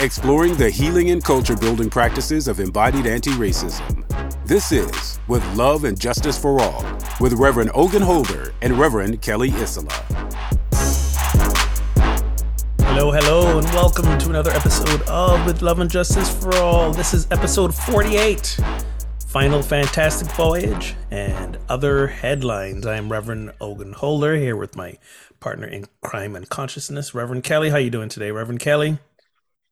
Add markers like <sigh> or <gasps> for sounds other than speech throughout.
exploring the healing and culture building practices of embodied anti racism. This is With Love and Justice for All with Reverend Ogun Holder and Reverend Kelly Isola. Hello, hello, and welcome to another episode of With Love and Justice for All. This is episode 48 Final Fantastic Voyage and Other Headlines. I am Reverend Ogun Holder here with my partner in crime and consciousness, Reverend Kelly. How you doing today, Reverend Kelly?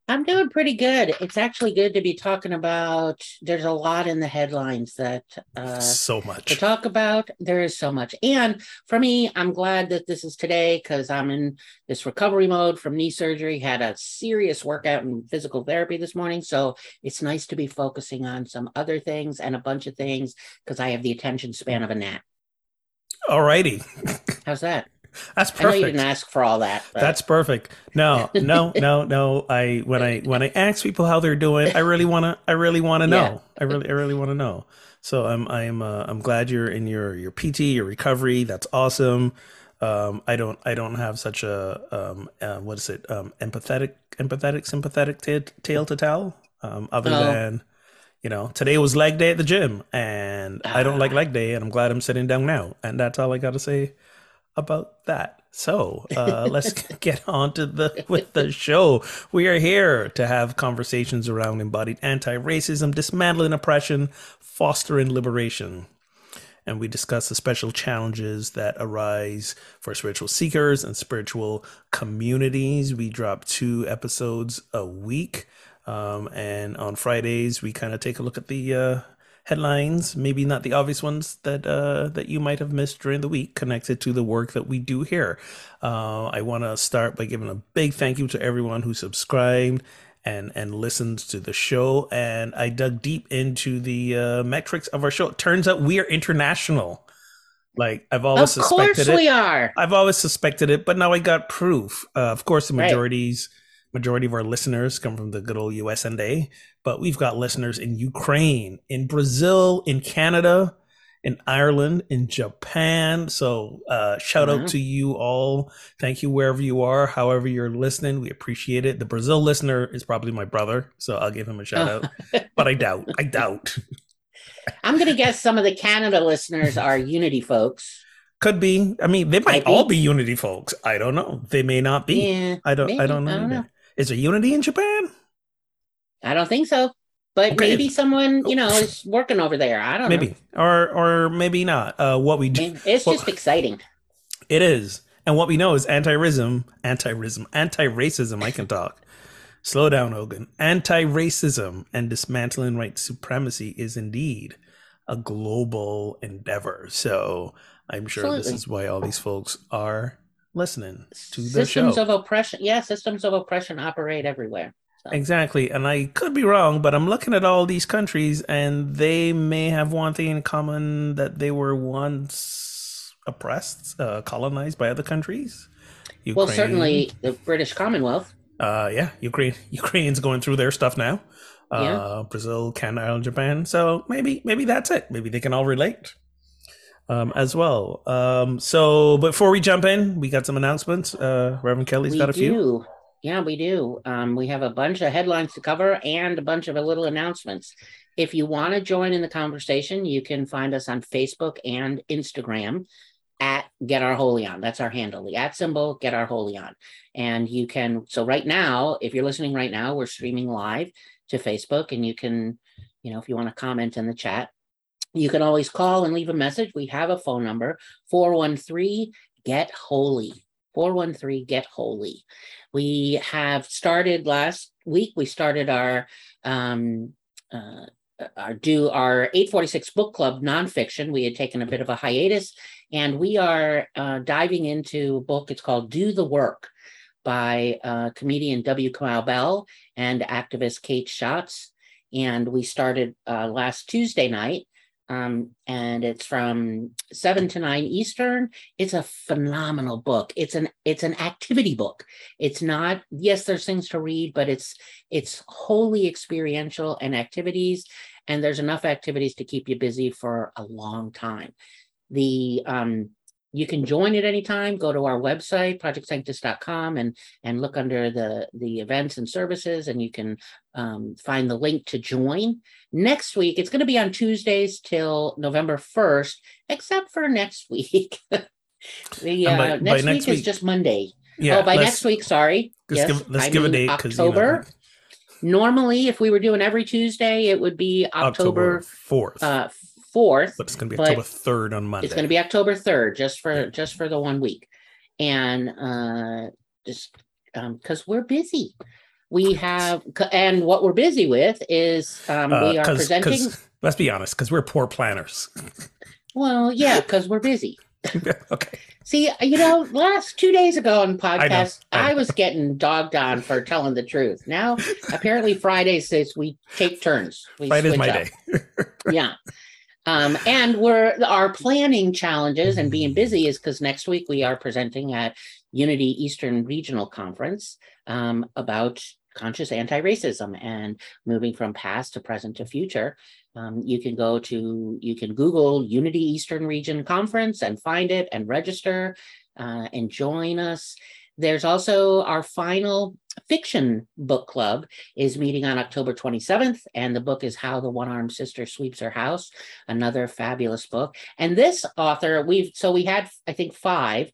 I'm doing pretty good. It's actually good to be talking about. There's a lot in the headlines that uh, so much to talk about. There is so much, and for me, I'm glad that this is today because I'm in this recovery mode from knee surgery. Had a serious workout and physical therapy this morning, so it's nice to be focusing on some other things and a bunch of things because I have the attention span of a gnat. All righty, how's that? That's perfect. I know you didn't ask for all that. But. That's perfect. No, <laughs> no, no, no. I when I when I ask people how they're doing, I really wanna I really wanna know. Yeah. I really I really wanna know. So I'm I'm uh, I'm glad you're in your your PT your recovery. That's awesome. Um, I don't I don't have such a um, uh, what is it um, empathetic empathetic sympathetic t- tale to tell. Um, other oh. than you know today was leg day at the gym and I don't like ah. leg day and I'm glad I'm sitting down now and that's all I got to say about that. So uh, <laughs> let's get on to the with the show. We are here to have conversations around embodied anti-racism, dismantling oppression, fostering liberation. And we discuss the special challenges that arise for spiritual seekers and spiritual communities. We drop two episodes a week. Um, and on Fridays, we kind of take a look at the uh, headlines, maybe not the obvious ones that uh, that you might have missed during the week, connected to the work that we do here. Uh, I want to start by giving a big thank you to everyone who subscribed and and listened to the show. And I dug deep into the uh, metrics of our show. It turns out we are international. Like I've always of suspected course we are. I've always suspected it, but now I got proof. Uh, of course, the majorities. Right majority of our listeners come from the good old US and A, but we've got listeners in Ukraine, in Brazil, in Canada, in Ireland, in Japan. So uh, shout mm-hmm. out to you all. Thank you wherever you are, however you're listening. We appreciate it. The Brazil listener is probably my brother, so I'll give him a shout out. but I <laughs> doubt. I doubt. I'm gonna guess some of the Canada listeners are Unity folks. Could be. I mean, they might, might all be. be Unity folks. I don't know. They may not be. Yeah, I don't. Maybe. I don't know. I don't know. Is there unity in Japan? I don't think so. But okay. maybe someone, you know, is working over there. I don't maybe. know. Maybe. Or or maybe not. Uh what we do It's just what, exciting. It is. And what we know is anti-racism, anti-racism, anti-racism, I can talk. Slow down, Ogun. Anti-racism and dismantling white supremacy is indeed a global endeavor. So I'm sure Absolutely. this is why all these folks are listening to the systems show. of oppression. Yeah, systems of oppression operate everywhere. So. Exactly. And I could be wrong, but I'm looking at all these countries and they may have one thing in common that they were once oppressed, uh, colonized by other countries. Ukraine, well, certainly the British Commonwealth. Uh, yeah, Ukraine. <laughs> Ukraine's going through their stuff now. Uh, yeah. Brazil, Canada, and Japan. So maybe maybe that's it. Maybe they can all relate um, as well. Um, so before we jump in, we got some announcements. Uh, Reverend Kelly's we got a do. few. Yeah, we do. Um, we have a bunch of headlines to cover and a bunch of little announcements. If you want to join in the conversation, you can find us on Facebook and Instagram at Get Our Holy On. That's our handle, the at symbol, Get Our Holy On. And you can, so right now, if you're listening right now, we're streaming live to Facebook and you can, you know, if you want to comment in the chat, you can always call and leave a message. We have a phone number 413 Get Holy. 413 Get Holy. We have started last week, we started our um, uh, our do our 846 book club nonfiction. We had taken a bit of a hiatus, and we are uh, diving into a book. It's called "Do the Work" by uh, comedian W. Kamau Bell and activist Kate Schatz. And we started uh, last Tuesday night, um, and it's from seven to nine Eastern. It's a phenomenal book. It's an it's an activity book. It's not yes, there's things to read, but it's it's wholly experiential and activities, and there's enough activities to keep you busy for a long time. The um, you can join at any time. Go to our website projectsanctus.com and and look under the the events and services and you can um, find the link to join. Next week it's going to be on tuesdays till november 1st except for next week. <laughs> The uh, by, next, by week, week is just monday. Yeah, oh by next week sorry. yes, give, let's I give a date october you know. normally if we were doing every tuesday it would be october, october 4th uh, 4th. But it's going to be October 3rd on Monday. It's going to be October 3rd just for yeah. just for the one week. And uh just um cuz we're busy. We have and what we're busy with is um uh, we are cause, presenting cause, Let's be honest cuz we're poor planners. well, yeah, <laughs> cuz we're busy. <laughs> okay. See, you know, last two days ago on podcast, I, I, I, was getting dogged on for telling the truth. Now, apparently, Friday says we take turns. We Friday's my up. day. <laughs> yeah. Um, and we're our planning challenges and being busy is because next week we are presenting at Unity Eastern Regional Conference um, about conscious anti-racism and moving from past to present to future. Um, you can go to you can Google Unity Eastern Region Conference and find it and register uh, and join us. There's also our final fiction book club is meeting on October 27th, and the book is How the One Armed Sister Sweeps Her House, another fabulous book. And this author, we've so we had, I think, five,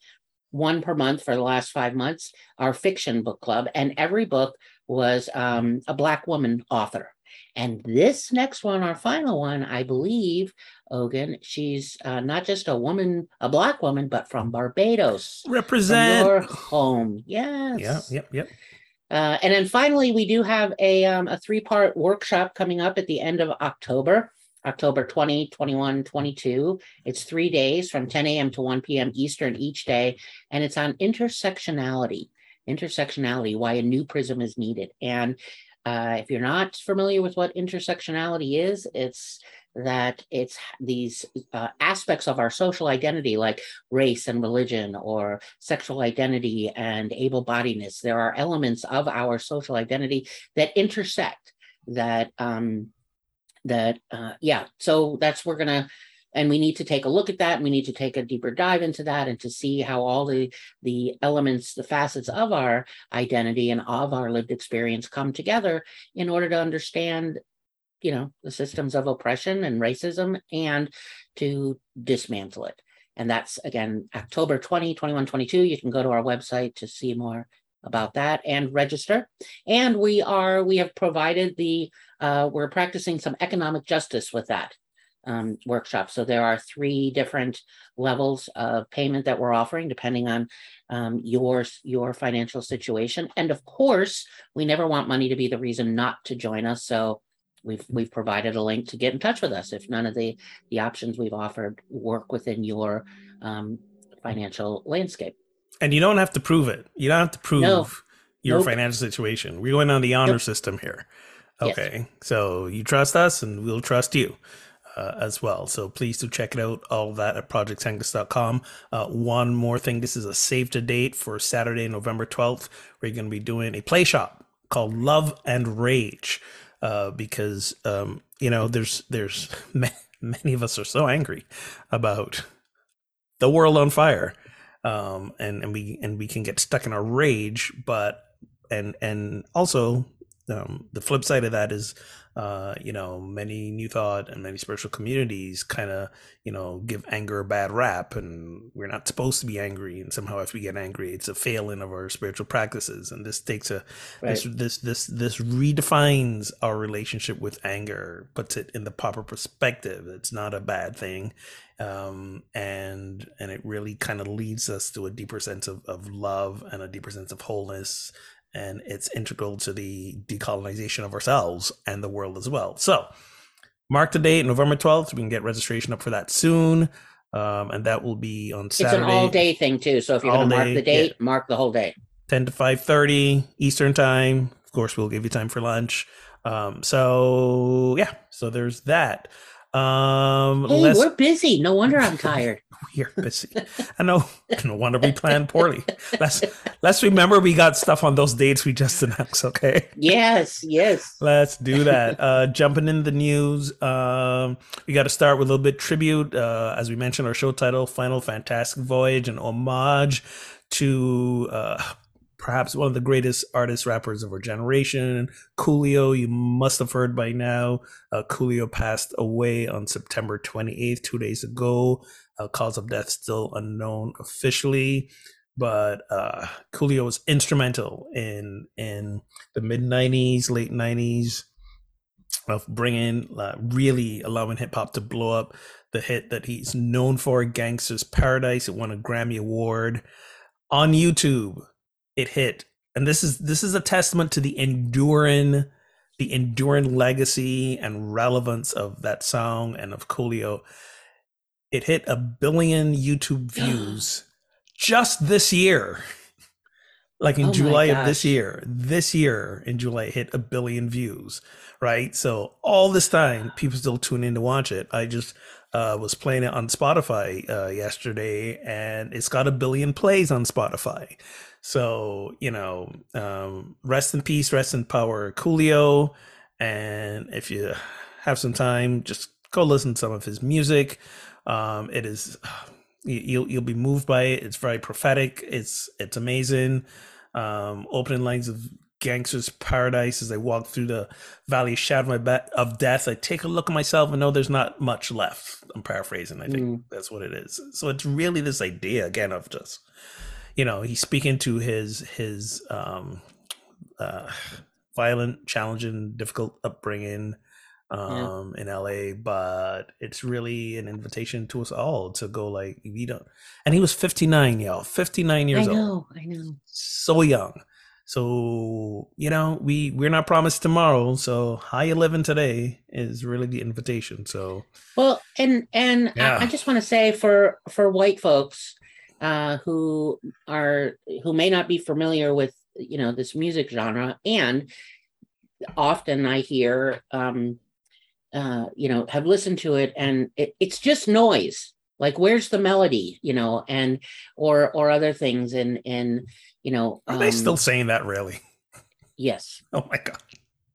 one per month for the last five months, our fiction book club, and every book was um, a Black woman author. And this next one, our final one, I believe, Ogun, she's uh, not just a woman, a black woman, but from Barbados. Represent your home. Yes. Yeah. Yep. Yep. Uh, and then finally, we do have a, um, a three part workshop coming up at the end of October, October 20, 21, 22. It's three days from 10 a.m. to 1 p.m. Eastern each day. And it's on intersectionality, intersectionality, why a new prism is needed. And uh, if you're not familiar with what intersectionality is, it's that it's these uh, aspects of our social identity, like race and religion, or sexual identity and able bodiedness. There are elements of our social identity that intersect. That um, that uh, yeah. So that's we're gonna and we need to take a look at that and we need to take a deeper dive into that and to see how all the the elements the facets of our identity and of our lived experience come together in order to understand you know the systems of oppression and racism and to dismantle it and that's again october 20 21 22 you can go to our website to see more about that and register and we are we have provided the uh, we're practicing some economic justice with that um, workshop. So there are three different levels of payment that we're offering, depending on um, your your financial situation. And of course, we never want money to be the reason not to join us. So we've we've provided a link to get in touch with us if none of the the options we've offered work within your um, financial landscape. And you don't have to prove it. You don't have to prove no. your nope. financial situation. We're going on the honor nope. system here. Okay, yes. so you trust us, and we'll trust you. uh, as well. So please do check it out. All that at projectsanctus.com. Uh, one more thing. This is a save to date for Saturday, November 12th. We're going to be doing a play shop called Love and Rage. Uh, because um, you know there's there's <laughs> many of us are so angry about the world on fire um, and and we and we can get stuck in our rage but and and also um, the flip side of that is uh, you know, many New Thought and many spiritual communities kind of, you know, give anger a bad rap, and we're not supposed to be angry. And somehow, if we get angry, it's a failing of our spiritual practices. And this takes a right. this this this this redefines our relationship with anger, puts it in the proper perspective. It's not a bad thing, um, and and it really kind of leads us to a deeper sense of of love and a deeper sense of wholeness and it's integral to the decolonization of ourselves and the world as well. So, mark the date, November 12th. We can get registration up for that soon. Um, and that will be on Saturday. It's an all day thing, too. So, if you're going to mark the date, yeah. mark the whole day. 10 to 5.30 Eastern Time. Of course, we'll give you time for lunch. Um, so, yeah, so there's that. Um, hey, we're busy. No wonder I'm tired. <laughs> we're busy. I know. <laughs> No wonder we planned poorly. Let's let's remember we got stuff on those dates we just announced. Okay. Yes. Yes. <laughs> Let's do that. Uh, jumping in the news. Um, we got to start with a little bit tribute. Uh, as we mentioned, our show title, "Final Fantastic Voyage," an homage to uh, perhaps one of the greatest artists, rappers of our generation. Coolio, you must have heard by now. Uh, Coolio passed away on September 28th, two days ago. Uh, cause of death still unknown officially, but uh, Coolio was instrumental in in the mid 90s, late 90s of bringing uh, really allowing hip hop to blow up. The hit that he's known for, "Gangsta's Paradise," it won a Grammy Award on YouTube it hit and this is this is a testament to the enduring the enduring legacy and relevance of that song and of Coolio. It hit a billion YouTube <gasps> views just this year. Like in oh July of this year. This year in July hit a billion views, right? So all this time people still tune in to watch it. I just uh, was playing it on Spotify uh, yesterday and it's got a billion plays on Spotify. So, you know, um, rest in peace, rest in power, Coolio. And if you have some time, just go listen to some of his music. Um, it is <sighs> you'll you'll be moved by it. It's very prophetic. It's it's amazing. Um, opening lines of Gangster's Paradise as I walk through the valley shadow of death. I take a look at myself and know there's not much left. I'm paraphrasing. I think mm. that's what it is. So it's really this idea again of just you know he's speaking to his his um uh violent challenging difficult upbringing um yeah. in LA but it's really an invitation to us all to go like you don't and he was 59 y'all 59 years old I know old. I know so young so you know we we're not promised tomorrow so how you living today is really the invitation so well and and yeah. I, I just want to say for for white folks uh, who are who may not be familiar with you know this music genre. And often i hear um uh you know have listened to it and it, it's just noise. Like where's the melody you know and or or other things and and you know are um, they still saying that really? Yes. <laughs> Oh my god.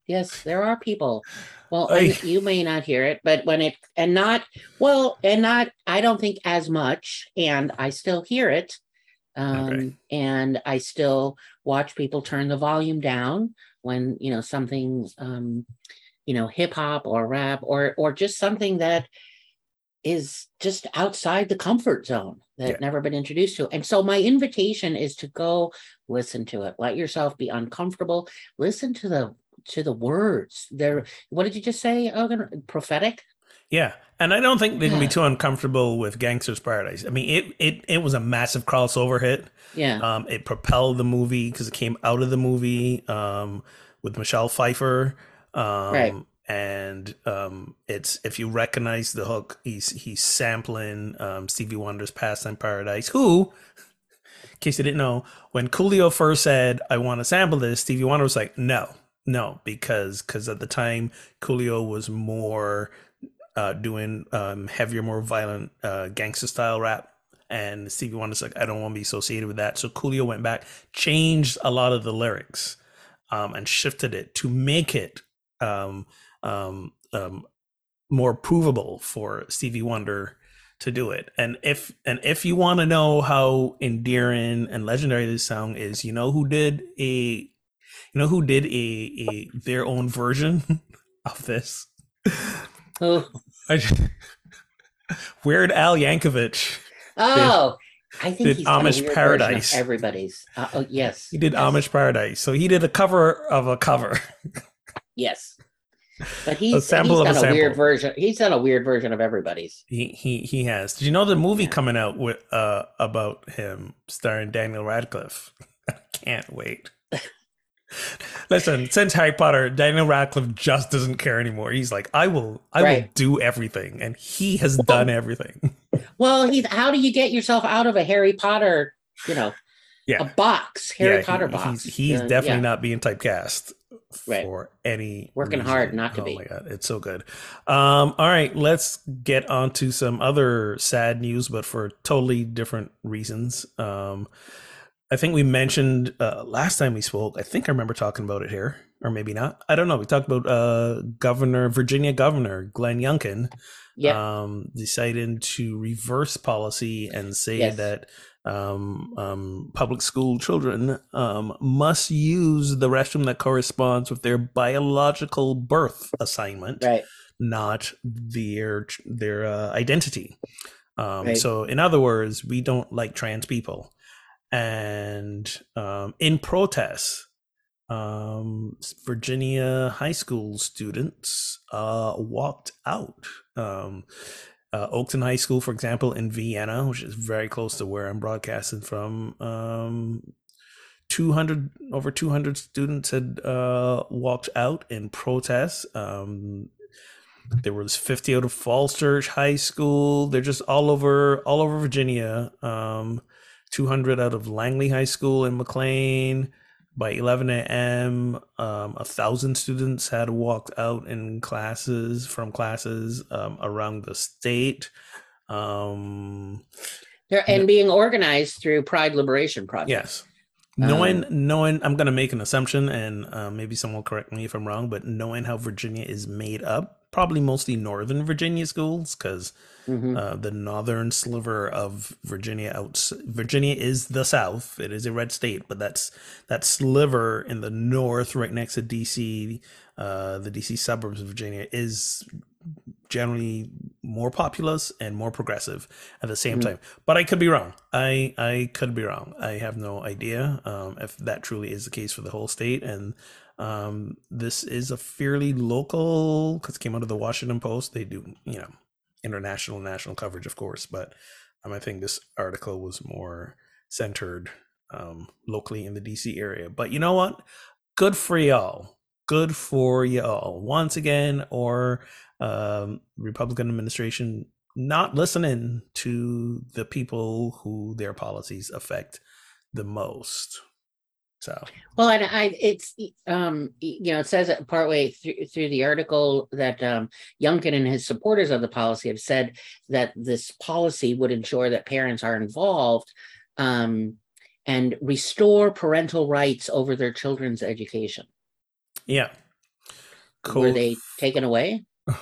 Yes there are people well, you may not hear it, but when it and not well, and not I don't think as much, and I still hear it. Um, okay. and I still watch people turn the volume down when you know something's um, you know, hip hop or rap or or just something that is just outside the comfort zone that yeah. never been introduced to. And so my invitation is to go listen to it. Let yourself be uncomfortable. Listen to the to the words. They're what did you just say, Ogun? Prophetic. Yeah, and I don't think they can be too uncomfortable with Gangster's Paradise. I mean, it it it was a massive crossover hit. Yeah, um, it propelled the movie because it came out of the movie um, with Michelle Pfeiffer. Um, right. And um, it's if you recognize the hook, he's he's sampling um, Stevie Wonder's "Pastime Paradise." Who, in case you didn't know, when Coolio first said, "I want to sample this," Stevie Wonder was like, "No." No, because because at the time Coolio was more uh, doing um, heavier, more violent uh, gangster style rap. And Stevie Wonder's like, I don't want to be associated with that. So Coolio went back, changed a lot of the lyrics, um, and shifted it to make it um, um, um, more provable for Stevie Wonder to do it. And if and if you want to know how endearing and legendary this song is, you know who did a you know who did a, a their own version <laughs> of this? Oh, I, <laughs> Weird Al Yankovic. oh I think did he's a Amish weird Paradise. Everybody's. Uh, oh, yes. He did yes, Amish Paradise. So he did a cover of a cover. Yes. But he's, sample he's of a done a, weird sample. version. He's done a weird version of everybody's. He he he has. Did you know the movie Yeah. coming out with uh about him starring Daniel Radcliffe? <laughs> I can't wait. Listen, since Harry Potter, Daniel Radcliffe just doesn't care anymore. He's like, I will I will do everything. And he has done everything. <laughs> Well, he's how do you get yourself out of a Harry Potter, you know, yeah. a box, Harry Yeah, Potter he- box? He's, he's Uh, definitely yeah. not being typecast Right. for any Working reason. hard not to oh be. Oh my god, it's so good. Um, all right, let's get on to some other sad news, but for totally different reasons. Um, I think we mentioned uh, last time we spoke. I think I remember talking about it here, or maybe not. I don't know. We talked about uh, Governor Virginia Governor Glenn Youngkin Yeah. um, decided to reverse policy and say Yes. that um, um, public school children um, must use the restroom that corresponds with their biological birth assignment, right. not their their uh, identity. Um, Right. So, in other words, we don't like trans people, and um, in protest, um, Virginia high school students uh, walked out. Um, uh, Oakton High School, for example, in Vienna, which is very close to where I'm broadcasting from, um, 200 over 200 students had uh, walked out in protest. Um, there was 50 out of Falls Church High School. They're just all over all over Virginia. Um, 200 out of Langley High School in McLean. By 11 a.m., um, a thousand students had walked out in classes from classes um, around the state. Um, and being organized through Pride Liberation Project. Yes. Knowing, Um, knowing, I'm going to make an assumption, and uh, maybe someone will correct me if I'm wrong, but knowing how Virginia is made up, probably mostly Northern Virginia schools, because Mhm. uh, the northern sliver of Virginia out Virginia is the South. It is a red state, but that's that sliver in the north, right next to DC, uh, the DC suburbs of Virginia, is generally more populous and more progressive at the same Mhm. time. But I could be wrong. I I could be wrong. I have no idea um, if that truly is the case for the whole state. And um, this is a fairly local because it came out of the Washington Post. They do you know international national coverage, of course, but um, I think this article was more centered um, locally in the DC area. But you know what? Good for y'all. Good for y'all. Once again, or um, Republican administration not listening to the people who their policies affect the most. So Well, and I, it's, um, you know, it says it partway through, through the article that um, Youngkin and his supporters of the policy have said that this policy would ensure that parents are involved um, and restore parental rights over their children's education. yeah. Cool. Were they taken away? <laughs>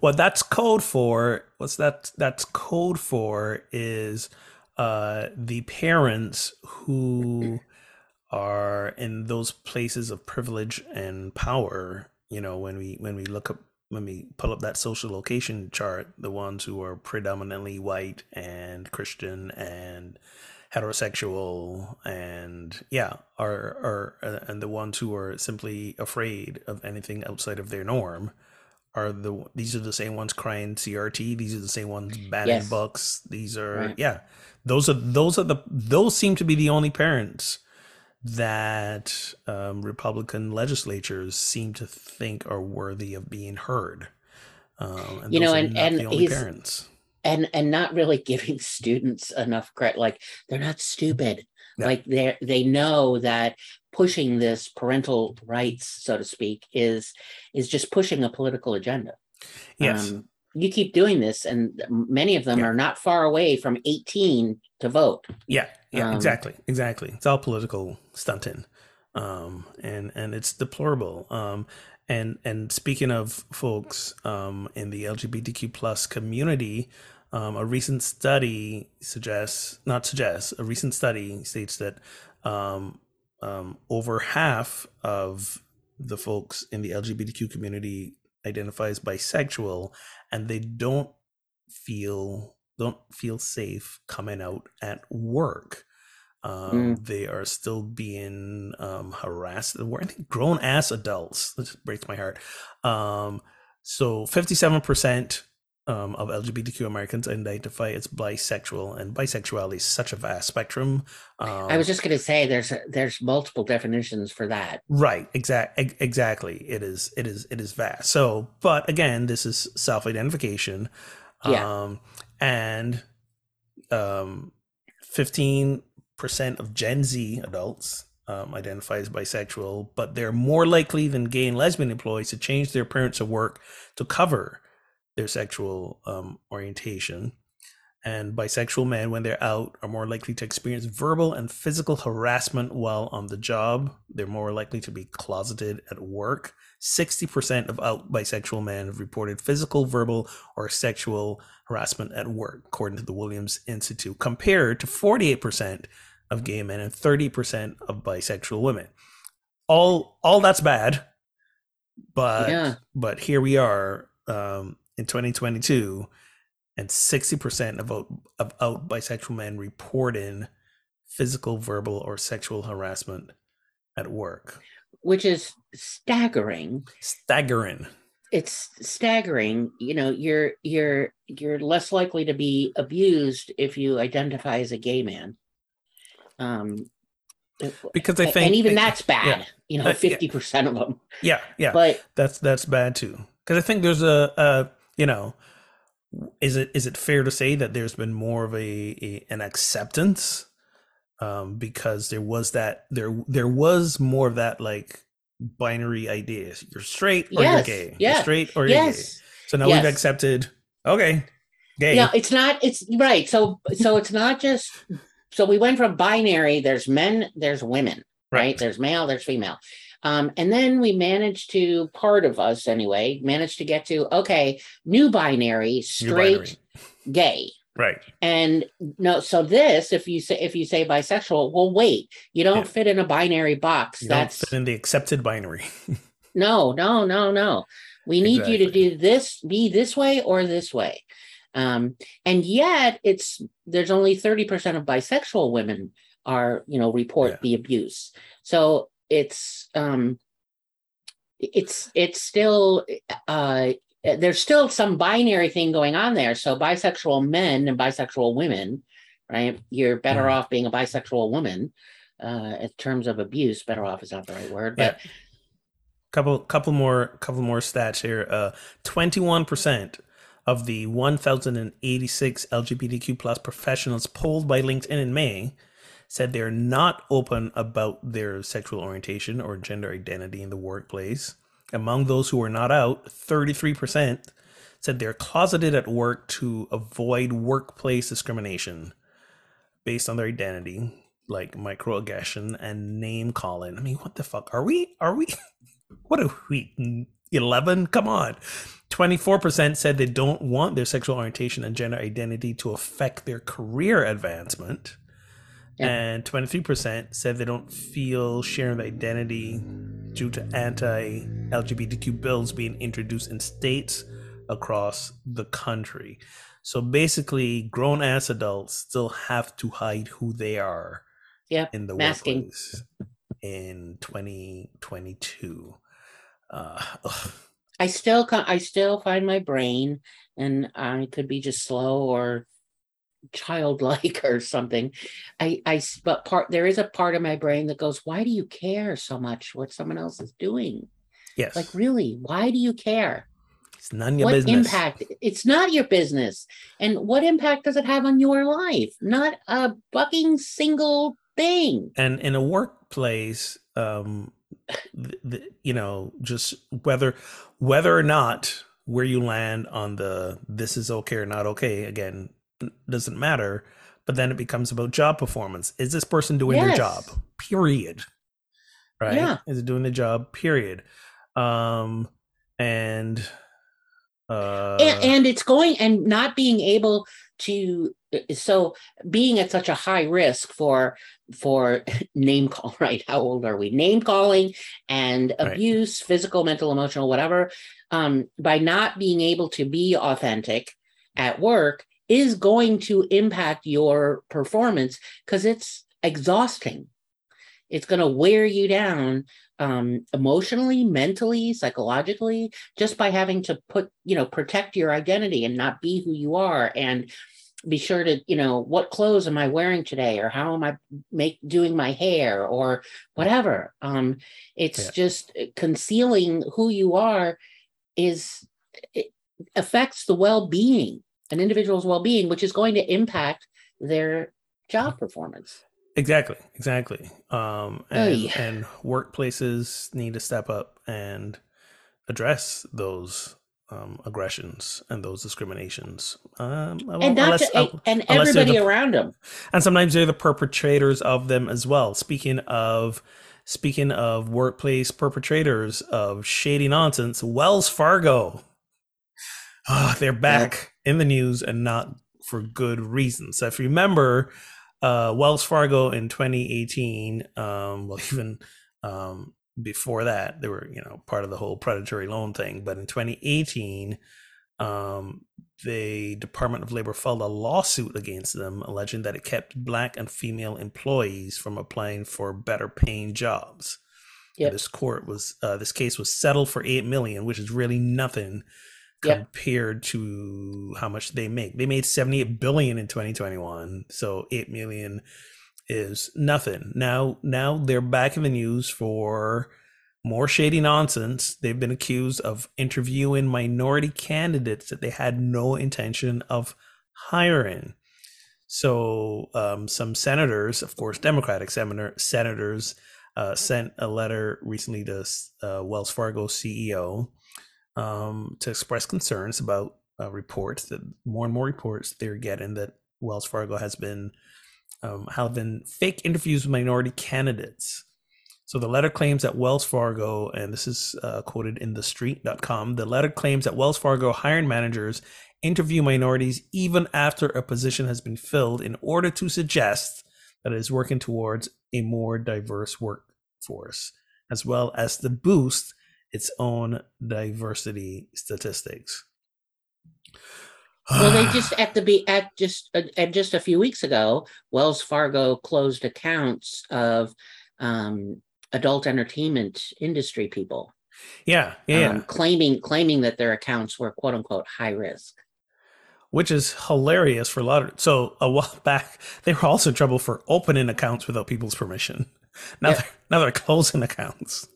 what that's code for what's that that's code for is uh the parents who are in those places of privilege and power you know when we when we look up when we pull up that social location chart the ones who are predominantly white and christian and heterosexual and yeah are are uh, and the ones who are simply afraid of anything outside of their norm are the these are the same ones crying CRT. These are the same ones banning Yes. books. These are Right. yeah. Those are those are the those seem to be the only parents that um, Republican legislatures seem to think are worthy of being heard. Um, and You know, and- and the only he's- parents. and and not really <laughs> giving students enough credit like they're not stupid like they they know that pushing this parental rights so to speak is is just pushing a political agenda Yes. Um, you keep doing this, and many of them Yeah. are not far away from 18 to vote. Yeah, yeah, Um, exactly, exactly. It's all political stunting, um, and and it's deplorable. Um, and and speaking of folks um, in the LGBTQ plus community, um, a recent study suggests, not suggests, a recent study states that um, um, over half of the folks in the LGBTQ community identifies bisexual, and they don't feel don't feel safe coming out at work. Um, They are still being um, harassed. We're I think grown ass adults. This breaks my heart. Um, so fifty-seven percent um, of LGBTQ Americans identify as bisexual, and bisexuality is such a vast spectrum. Um, I was just going to say there's there's multiple definitions for that. Right. Exact. Exactly. It is. It is. It is vast. So, but again, this is self-identification. Yeah. Um, and um, fifteen percent of Gen Z adults um, identify as bisexual, but they're more likely than gay and lesbian employees to change their appearance at work to cover their sexual um, orientation. And bisexual men, when they're out, are more likely to experience verbal and physical harassment while on the job. They're more likely to be closeted at work. 60% of out bisexual men have reported physical, verbal, or sexual harassment at work, according to the Williams Institute, compared to 48% of gay men and 30% of bisexual women. All all that's bad, but Yeah. but here we are um, in 2022 and 60% of out, of out bisexual men reporting physical, verbal, or sexual harassment at work. which is staggering. Staggering. It's staggering. You know, you're you're you're less likely to be abused if you identify as a gay man. Um, Because I think and even that's bad. yeah. You Uh, know, fifty percent of them. yeah, yeah. But that's that's bad too because i think there's a, a you know is it is it fair to say that there's been more of a, a an acceptance um because there was that there there was more of that like binary idea you're straight or Yes, you're gay yeah, you're straight or you're gay yes, so now we've accepted okay gay yeah, it's not. It's right. So so it's not just. So we went from binary. There's men. There's women. right? There's male, there's female. Um, and then we managed to, part of us anyway, managed to get to, okay, new binary, New straight, binary. gay. right And no, so this, if you say if you say bisexual, well, wait, you don't Yeah. fit in a binary box. you don't That's fit in the accepted binary <laughs> no, no, no, no. We need you to do this, be this way or this way. Um, and yet it's there's only 30% of bisexual women are, you know, report Yeah. the abuse. So it's um it's it's still uh there's still some binary thing going on there. So bisexual men and bisexual women, right? You're better Mhm. off being a bisexual woman. Uh, in terms of abuse, better off is not the right word, but couple couple more couple more stats here uh 21% of the 1086 lgbtq plus professionals polled by linkedin in may said they're not open about their sexual orientation or gender identity in the workplace. Among those who are not out 33% said they're closeted at work to avoid workplace discrimination based on their identity like microaggression and name calling. I mean what the fuck? Are we are we <laughs> what are we 11 come on. 24% said they don't want their sexual orientation and gender identity to affect their career advancement Yeah. and 23% said they don't feel sharing identity due to anti-lgbtq bills being introduced in states across the country so basically grown ass adults still have to hide who they are Yep, in the masking. workplace in 2022 uh. I still I still find my brain, and I could be just slow or childlike <laughs> or something. I, I, but part there is a part of my brain that goes, why do you care so much what someone else is doing? yes Like really, why do you care? it's none of your what business impact? It's not your business, and what impact does it have on your life? Not a fucking single thing. and in a workplace um you know just whether whether or not where you land on the this is okay or not okay again doesn't matter but then it becomes about job performance. Is this person doing yes. their job? Period. Right? Yeah. is it doing the job? Period. Um and uh and, and it's going and not being able to so being at such a high risk for for <laughs> name call <laughs> right? How old are we? Name calling and abuse right. physical mental emotional whatever um, by not being able to be authentic at work is going to impact your performance because it's exhausting it's going to wear you down um, emotionally mentally psychologically just by having to put you know protect your identity and not be who you are and be sure to you know what clothes am i wearing today or how am i make doing my hair or whatever um it's yeah. just uh, concealing who you are is it affects the well-being an individual's well-being which is going to impact their job performance exactly exactly um and, and workplaces need to step up and address those um, aggressions and those discriminations. Um, and unless, to, uh, and everybody the, around them. And sometimes they're the perpetrators of them as well. Speaking of speaking of workplace perpetrators of shady nonsense, Wells Fargo. Oh, they're back yeah. in the news and not for good reasons. So if you remember, uh, Wells Fargo in 2018, um, well, <laughs> even um, before that they were you know part of the whole predatory loan thing but in 2018 um, the department of labor filed a lawsuit against them alleging that it kept black and female employees from applying for better paying jobs yep. this court was uh, this case was settled for 8 million which is really nothing compared yep. to how much they make they made 78 billion in 2021 so 8 million is nothing. Now now they're back in the news for more shady nonsense. They've been accused of interviewing minority candidates that they had no intention of hiring. So um, some senators, of course, Democratic senator, senators, uh, sent a letter recently to uh, Wells Fargo CEO um, to express concerns about uh, reports that more and more reports they're getting that Wells Fargo has been um, have fake interviews with minority candidates. So the letter claims that Wells Fargo, and this is uh, quoted in thestreet.com, the letter claims that Wells Fargo hiring managers interview minorities even after a position has been filled in order to suggest that it is working towards a more diverse workforce, as well as the boost its own diversity statistics well, they <sighs> just at the be at just uh, at just a few weeks ago, Wells Fargo closed accounts of um, adult entertainment industry people. Yeah, yeah, um, claiming claiming that their accounts were quote unquote high risk. Which is hilarious for a lot of. So a while <laughs> back, they were also in trouble for opening accounts without people's permission. Now, yeah. they're, now they're closing accounts.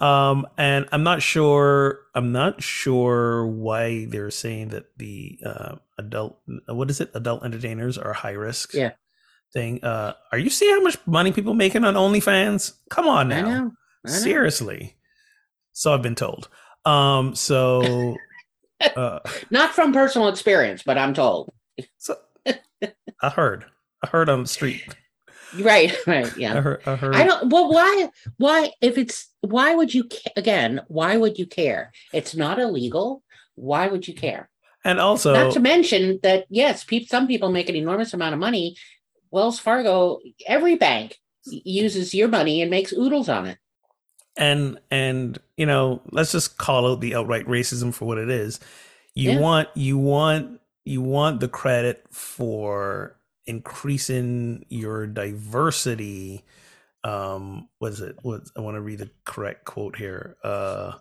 Um, and I'm not sure. I'm not sure why they're saying that the uh, adult, what is it, adult entertainers are high risk. Yeah. Thing. Uh, are you seeing how much money people making on OnlyFans? Come on now. I know. I know. Seriously. So I've been told. Um. So. <laughs> uh, not from personal experience, but I'm told. So, I heard. I heard on the street. <laughs> Right, <laughs> right, yeah. I, heard. I don't. Well, why? Why? If it's why would you again? Why would you care? It's not illegal. Why would you care? And also, not to mention that yes, pe- some people make an enormous amount of money. Wells Fargo, every bank uses your money and makes oodles on it. And and you know, let's just call out the outright racism for what it is. You yeah. want you want you want the credit for increasing your diversity um what is it? What i want to read the correct quote here uh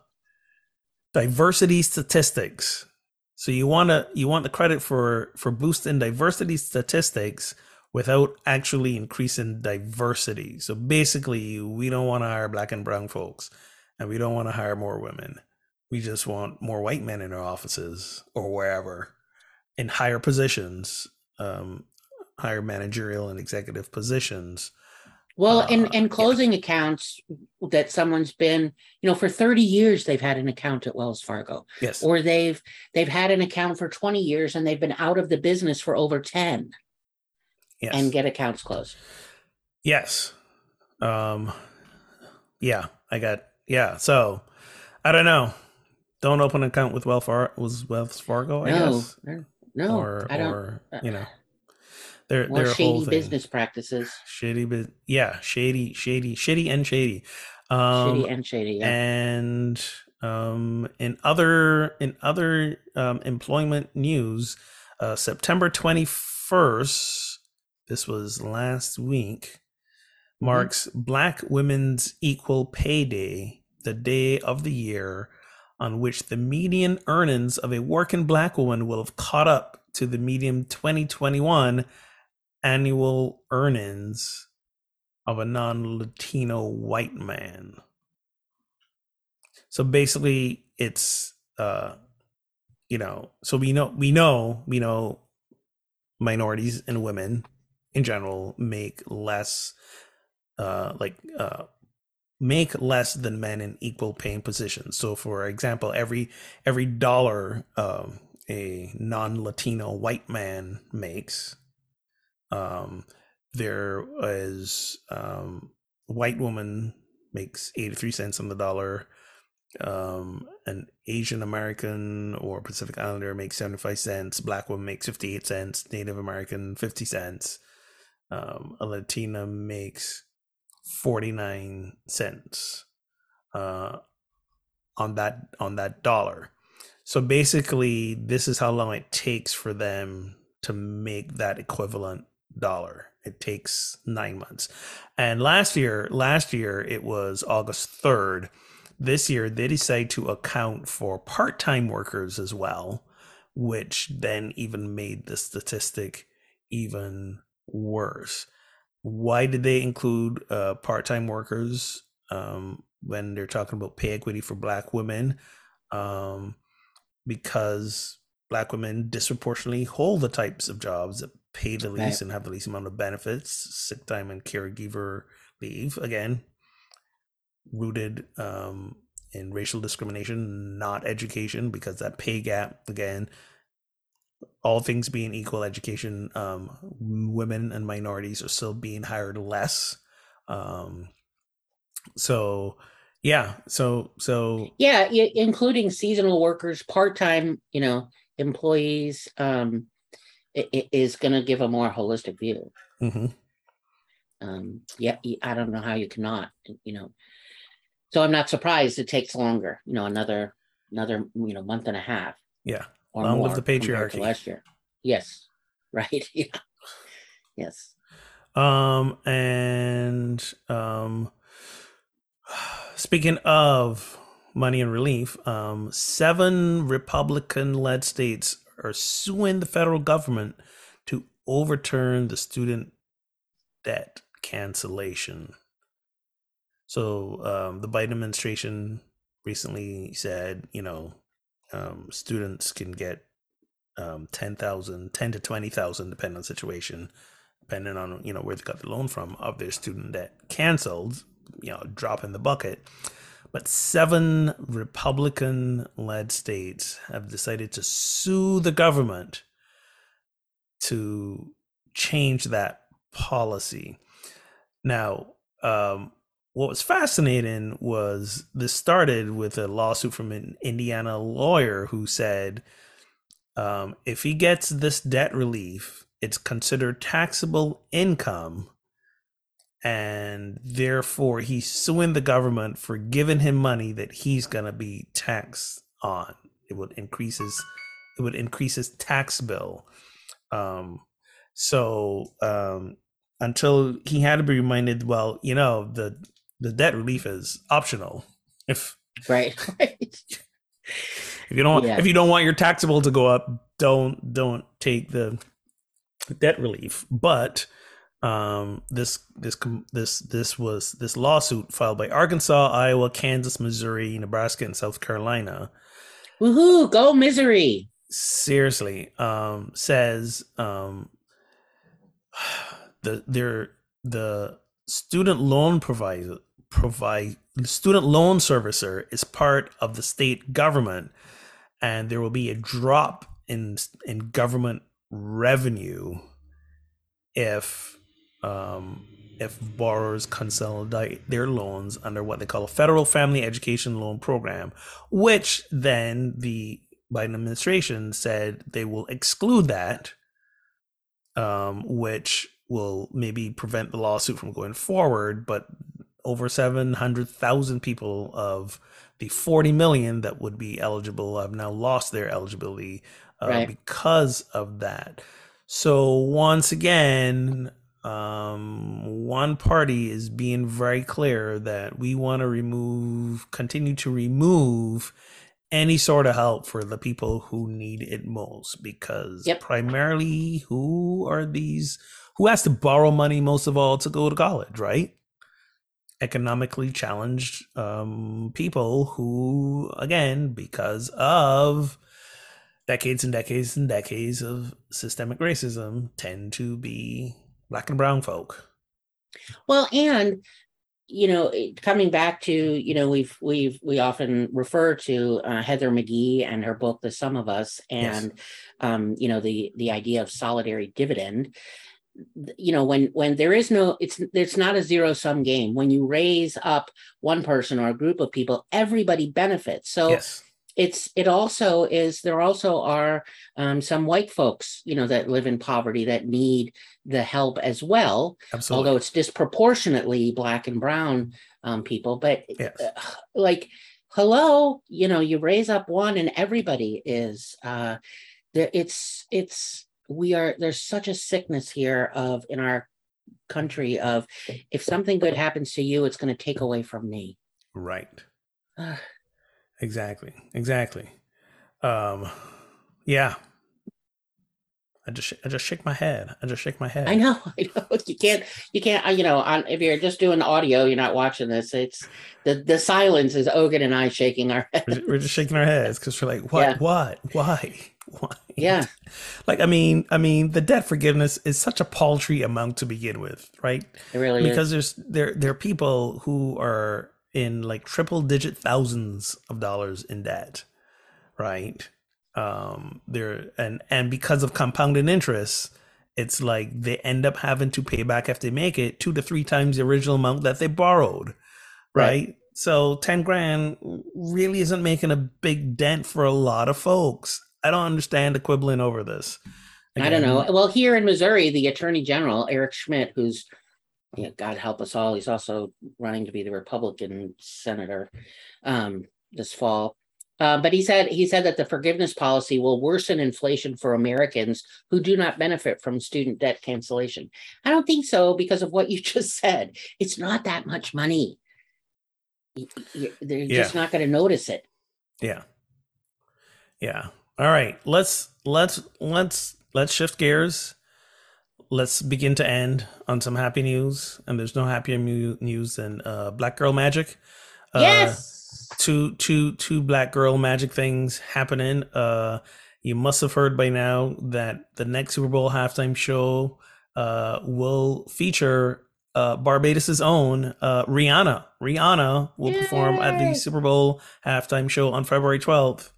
diversity statistics. So you want to you want the credit for for boosting diversity statistics without actually increasing diversity. So basically we don't want to hire black and brown folks and we don't want to hire more women. We just want more white men in our offices or wherever in higher positions um higher managerial and executive positions Well, Uh, and and yeah. closing accounts that someone's been, you know, for 30 years they've had an account at Wells Fargo, Yes. or they've they've had an account for 20 years and they've been out of the business for over 10 yes. and get accounts closed. Yes. Um yeah, I got yeah. So I don't know. Don't open an account with Wells Fargo was Wells Fargo, I no, guess. no, or I don't. or you know. Their more their shady business practices, Shady bit yeah, shady, shady, shady and shady. Um shady and shady. Yeah. and um in other in other um employment news, uh September 21st, this was last week, Mm-hmm. marks Black Women's Equal Pay Day, the day of the year on which the median earnings of a working black woman will have caught up to the median 2021 annual earnings of a non-Latino white man. So basically it's uh you know, so we know we know we know minorities and women in general make less uh like uh make less than men in equal paying positions so for example every every dollar um a non-latino white man makes um there is um white woman makes 83 cents on the dollar um an asian american or pacific islander makes 75 cents black woman makes 58 cents native american 50 cents um a latina makes 49 cents uh on that on that dollar. So basically this is how long it takes for them to make that equivalent dollar it takes 9 months. And last year last year it was august 3rd this year they decided to account for part-time workers as well which then even made the statistic even worse. Why did they include uh, part-time workers um, when they're talking about pay equity for black women? Um, because black women disproportionately hold the types of jobs that pay the least Right. and have the least amount of benefits sick time and caregiver leave again rooted um, in racial discrimination not education because that pay gap again all things being equal education um women and minorities are still being hired less um so yeah so so yeah, including seasonal workers, part-time, you know, employees, um, is going to give a more holistic view. mhm. Um, yeah, I don't know how you cannot, you know. So I'm not surprised it takes longer, you know, another another you know month and a half yeah or Long live the patriarchy. last year. Yes, <laughs> right. Yeah. Yes. um and um speaking of money and relief um seven republican led states are suing the federal government to overturn the student debt cancellation. So um the biden administration recently said you know um students can get um 10,000 10 to 20,000 depending on situation depending on you know where they got the loan from of their student debt canceled you know drop in the bucket but seven republican led states have decided to sue the government to change that policy. Now um what was fascinating was this started with a lawsuit from an indiana lawyer who said um, if he gets this debt relief, it's considered taxable income, and therefore he's suing the government for giving him money that he's gonna be taxed on. It would increase his, it would increase his tax bill. Um, so um, until he had to be reminded, well, you know, the the debt relief is optional. <laughs> If Right. <laughs> right. if you don't Yeah. if you don't want your taxable to go up don't don't take the debt relief but um this this this this was this lawsuit filed by arkansas iowa kansas missouri nebraska and south carolina Woohoo! Go misery. seriously um says um <sighs> the their the student loan provider provide student loan servicer is part of the state government and there will be a drop in in government revenue if um, if borrowers consolidate their loans under what they call a federal family education loan program, which then the Biden administration said they will exclude that, um, which will maybe prevent the lawsuit from going forward. But over 700,000 people of the 40 million that would be eligible have now lost their eligibility uh, right. because of that. So once again, um, one party is being very clear that we want to remove, continue to remove any sort of help for the people who need it most because yep. primarily who are these who has to borrow money most of all to go to college right economically challenged um, people who again because of decades and decades and decades of systemic racism tend to be black and brown folk. Well, and you know, coming back to you know, we've we've we often refer to uh, Heather McGhee and her book, The Sum of Us, and yes. um, you know, the the idea of solidarity dividend. You know, when when there is no, it's it's not a zero sum game. When you raise up one person or a group of people, everybody benefits. So. Yes it's it also is there also are um, some white folks you know that live in poverty that need the help as well Absolutely. although it's disproportionately black and brown um, people but yes. uh, like hello you know you raise up one and everybody is uh there it's it's we are there's such a sickness here of in our country of if something good happens to you it's going to take away from me right Exactly. Exactly. Um, yeah. I just I just shake my head. I just shake my head. I know. <laughs> I know. You can't you can't you know on if you're just doing audio, you're not watching this. It's the the silence is Ogan and I shaking our <laughs> heads. We're just shaking our heads because we're like, what, yeah. what, why, <laughs> why? Yeah. Like I mean, I mean, the debt forgiveness is such a paltry amount to begin with, right? It really because is. there's there there are people who are in like triple digit thousands of dollars in debt, right? Um, there and and because of compounded interest, it's like they end up having to pay back if they make it two to three times the original amount that they borrowed, right? right? So ten grand really isn't making a big dent for a lot of folks. I don't understand the quibbling over this. Again, I don't know. Well, here in Missouri, the Attorney General Eric Schmitt, who's yeah, God help us all. He's also running to be the Republican senator um, this fall. Uh, but he said he said that the forgiveness policy will worsen inflation for Americans who do not benefit from student debt cancellation. I don't think so because of what you <laughs> just said. It's not that much money. They're yeah. just not going to notice it. Yeah. Yeah. All right. Let's let's let's let's shift gears let's begin to end on some happy news. And there's no happier news than uh, Black Girl Magic. Uh, yes. Two, two, two Black Girl Magic things happening. Uh, you must have heard by now that the next Super Bowl halftime show uh, will feature uh, Barbados's own uh, Rihanna. Rihanna will Yay. perform at the Super Bowl halftime show on February 12th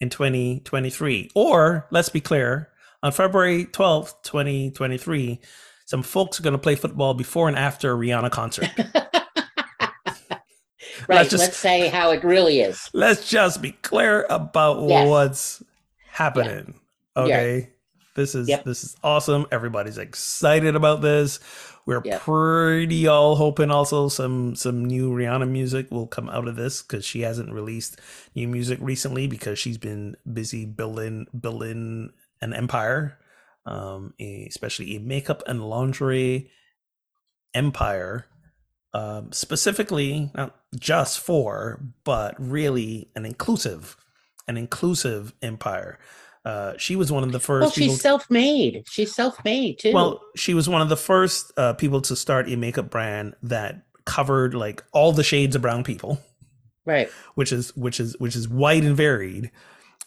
in 2023. Or let's be clear, on February 12th, 2023, some folks are going to play football before and after a Rihanna concert. <laughs> <laughs> right. Let's, just, let's, say how it really is. Let's just be clear about yes. what's happening. Yeah. Okay. Yeah. This is yep. this is awesome. Everybody's excited about this. We're yep. pretty all hoping also some some new Rihanna music will come out of this because she hasn't released new music recently because she's been busy building building an empire, um, especially a makeup and lingerie empire, um, specifically not just for, but really an inclusive, an inclusive empire. Uh, she was one of the first. Well, she's people... self-made. She's self-made too. Well, she was one of the first uh, people to start a makeup brand that covered like all the shades of brown people, right? Which is which is which is white and varied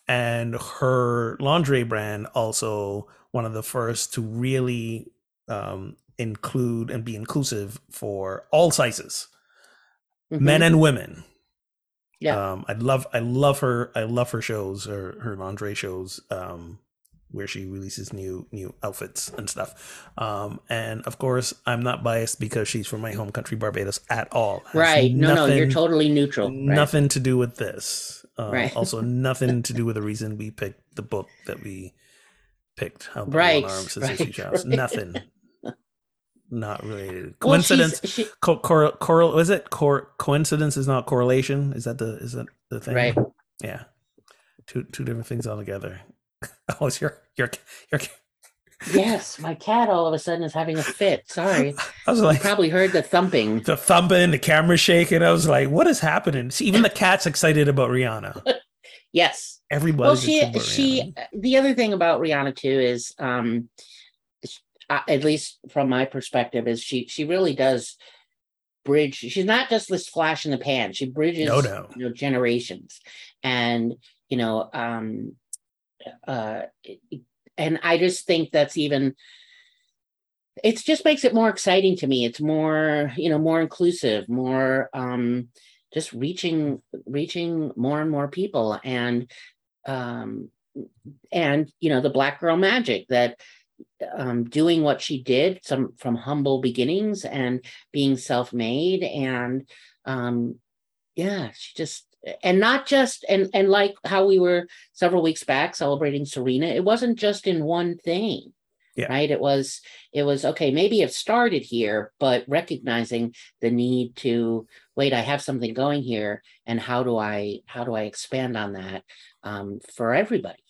and her lingerie brand also one of the first to really um, include and be inclusive for all sizes, Mhm. men and women. Yeah. Um, I love I love her I love her shows her her lingerie shows um, where she releases new new outfits and stuff. Um, and of course, I'm not biased because she's from my home country Barbados at all. Right? Has right. No, no, you're totally neutral. Right. Nothing to do with this. Um, Right. also, <laughs> nothing to do with the reason we picked the book that we picked. How Betty Right, One Arms right, Sissy Chows. right. Nothing. Not related. <laughs> Well, Coincidence. she- Co- cor- cor- was it cor- coincidence is not correlation? Is that the is that the thing? Right. Yeah. Two two different things altogether. <laughs> Oh, it's your your your. Yes, my cat all of a sudden is having a fit. Sorry. <laughs> I was You like probably heard the thumping. the thumping, the camera shaking. I was like, what is happening? See, even the cat's excited about Rihanna. <laughs> Yes. Everybody. well she she the other thing about rihanna too is um uh, at least from my perspective is she she really does bridge she's not just this flash in the pan she bridges No, no. you know generations and you know um uh and i just think that's even it just makes it more exciting to me. It's more you know more inclusive more um just reaching reaching more and more people. And um and you know the black girl magic that um doing what she did some from humble beginnings and being self-made and um yeah she just and not just and and like how we were several weeks back celebrating serena it wasn't just in one thing Yeah. right it was it was okay maybe it started here but recognizing the need to wait i have something going here and how do i how do i expand on that um, for everybody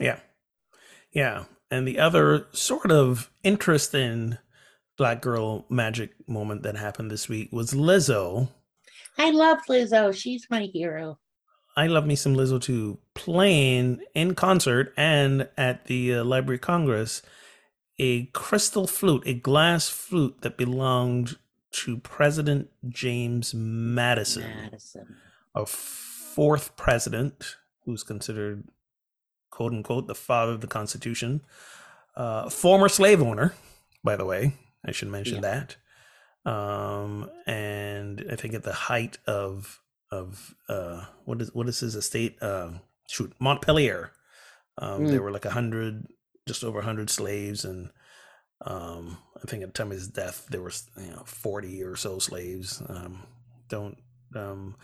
Yeah. Yeah. And the other sort of interesting black girl magic moment that happened this week was Lizzo. I love lizzo. She's my hero. I love me some Lizzo too, playing in concert and at the uh, Library of Congress a crystal flute, a glass flute that belonged to President James Madison. madison. a fourth president who's considered quote unquote the father of the constitution. Uh, former slave owner by the way. I should mention that um, and i think at the height of of uh, what is what is his estate uh, shoot montpelier um, there Mm. were like a hundred just over a hundred slaves and um, I think at the time of his death there was you know 40 or so slaves. Um, don't um,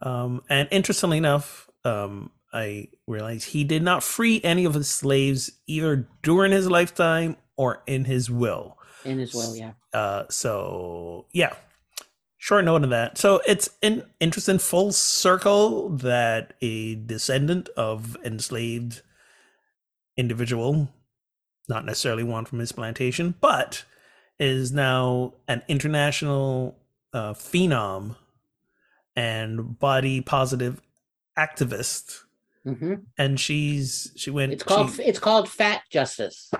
um, and interestingly enough, um, I realized he did not free any of his slaves either during his lifetime or in his will. In as well yeah Uh, so yeah, short note of that. So it's an interesting full circle that a descendant of enslaved individual, not necessarily one from his plantation, but is now an international uh, phenom and body positive activist. hmm And she's she went. it's called she- it's called fat justice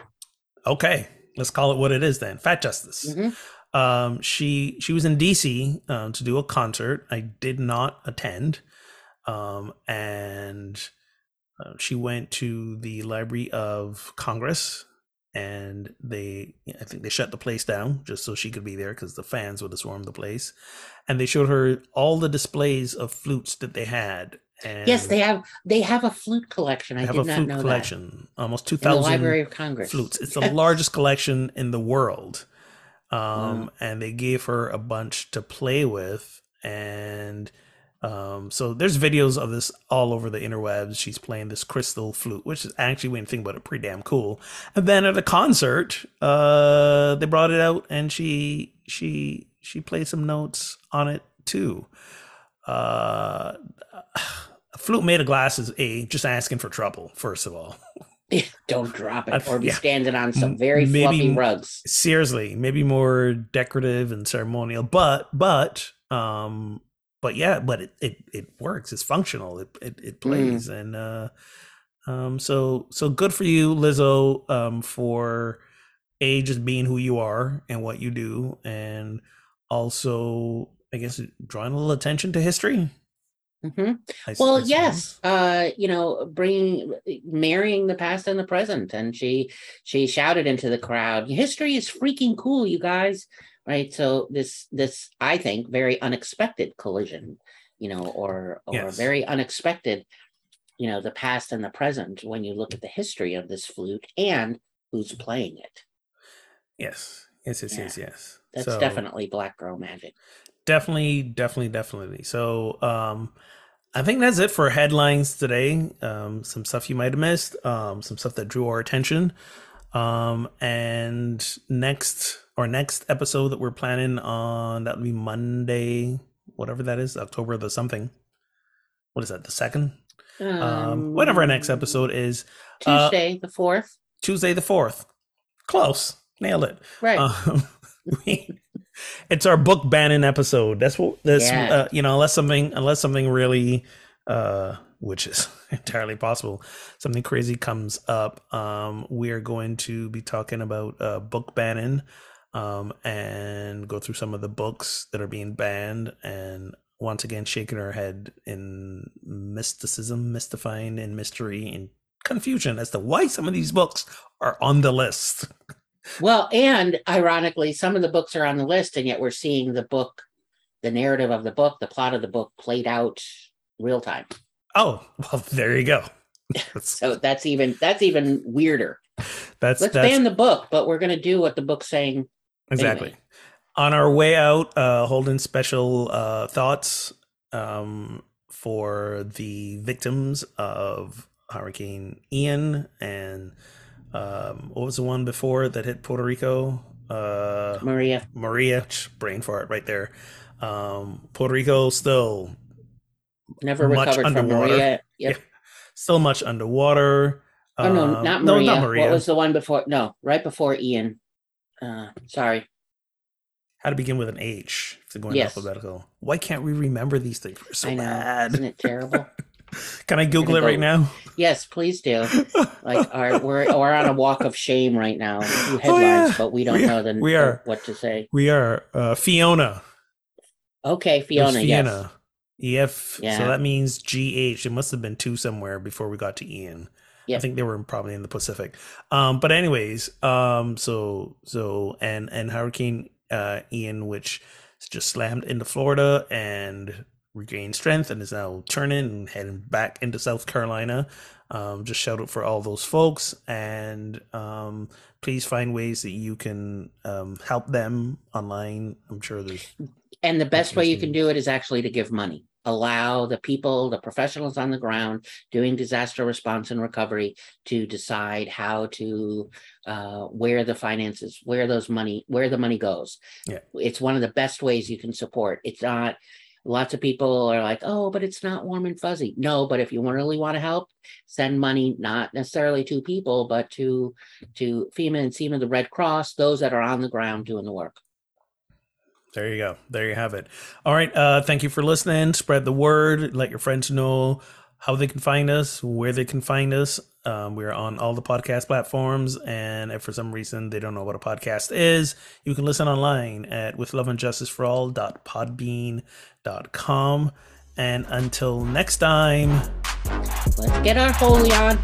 okay. Let's call it what it is then. Fat justice. Mhm. um she she was in dc um, to do a concert i did not attend um and uh, she went to the library of congress and they i think they shut the place down just so she could be there because the fans would have swarmed the place and they showed her all the displays of flutes that they had and yes they have they have a flute collection i have did a not flute know collection almost that in the 2000 library of congress flutes. It's the <laughs> largest collection in the world. Um, and they gave her a bunch to play with. And um, so there's videos of this all over the interwebs. She's playing this crystal flute, which is actually, when you think about it, pretty damn cool. And then at a concert, uh, they brought it out and she she she played some notes on it too. Uh, a flute made of glass is a just asking for trouble, first of all. don't drop it or be yeah. standing on some very maybe fluffy rugs. seriously maybe more decorative and ceremonial but but um but yeah but it it, it works. It's functional. It it, it plays. And uh um so so good for you lizzo um for a just being who you are and what you do and also i guess drawing a little attention to history hmm Well, yes, uh, you know, bringing marrying the past and the present, and she she shouted into the crowd, "History is freaking cool, you guys!" Right. So this this I think very unexpected collision, you know, or or Yes. very unexpected, you know, the past and the present when you look at the history of this flute and who's playing it. Yes. Yes. Yes. Yeah. Yes. Yes. That's So- definitely Black Girl Magic. Definitely definitely definitely. So um i think that's it for headlines today. Um some stuff you might have missed um some stuff that drew our attention. Um and next our next episode that we're planning on that will be monday whatever that is october the something. What is that the second? Um whatever our next episode is. Uh, Tuesday, the fourth. tuesday the fourth. Close. Nailed it. Right. um, <laughs> we, it's our book banning episode. That's what that's Yeah. uh, you know unless something unless something really uh which is <laughs> entirely possible something crazy comes up um we're going to be talking about uh book banning um and go through some of the books that are being banned and once again shaking our head in mysticism mystifying and mystery and confusion as to why some of these books are on the list <laughs> Well, and ironically, some of the books are on the list, and yet we're seeing the book, the narrative of the book, the plot of the book played out real time. Oh, well, there you go. That's <laughs> So that's even that's even weirder. that's, Let's that's ban the book, but we're gonna do what the book's saying. exactly. anyway. On our way out, uh, holding special uh, thoughts um, for the victims of Hurricane Ian and um, what was the one before that hit Puerto Rico? Uh, Maria. Maria, brain fart right there. Um, Puerto Rico still Never recovered from. Maria. Yep. <laughs> Yeah. still much underwater. Oh no, Um, not no, Maria. not Maria. What was the one before? No, right before Ian. Uh sorry. How to begin with an H if they're going Yes. alphabetical. Why can't we remember these things? We're so I know. bad. Isn't it terrible? <laughs> Can I Google it gonna right now? Yes, please do. Like <laughs> our, we're we're on a walk of shame right now. We Oh, headlines, yeah. but we don't We- know the, we are. what to say. we are uh, Fiona. Okay, was Fiona, yes. Fiona. EF. Yeah. So that means GH. It must have been two somewhere before we got to Ian. I think they were probably in the Pacific. Um, but anyways, um, so so and and Hurricane uh, Ian, which just slammed into Florida and regained strength and is now turning and heading back into South Carolina. Um, just shout out for all those folks and um, please find ways that you can um, help them online. I'm sure there's And the best way you can do it is actually to give money. Allow the people, the professionals on the ground doing disaster response and recovery to decide how to uh, where the finances, where those money, where the money goes. Yeah. It's one of the best ways you can support. It's not lots of people are like, oh, but it's not warm and fuzzy. No, but if you really want to help, send money not necessarily to people, but to to FEMA and SEMA, the Red Cross, those that are on the ground doing the work. There you go. There you have it. All right. Uh, thank you for listening. Spread the word. Let your friends know how they can find us, where they can find us. Um, we're on all the podcast platforms. And if for some reason they don't know what a podcast is, you can listen online at with love and justice for all.podbean.com. And until next time. Let's get our holy on.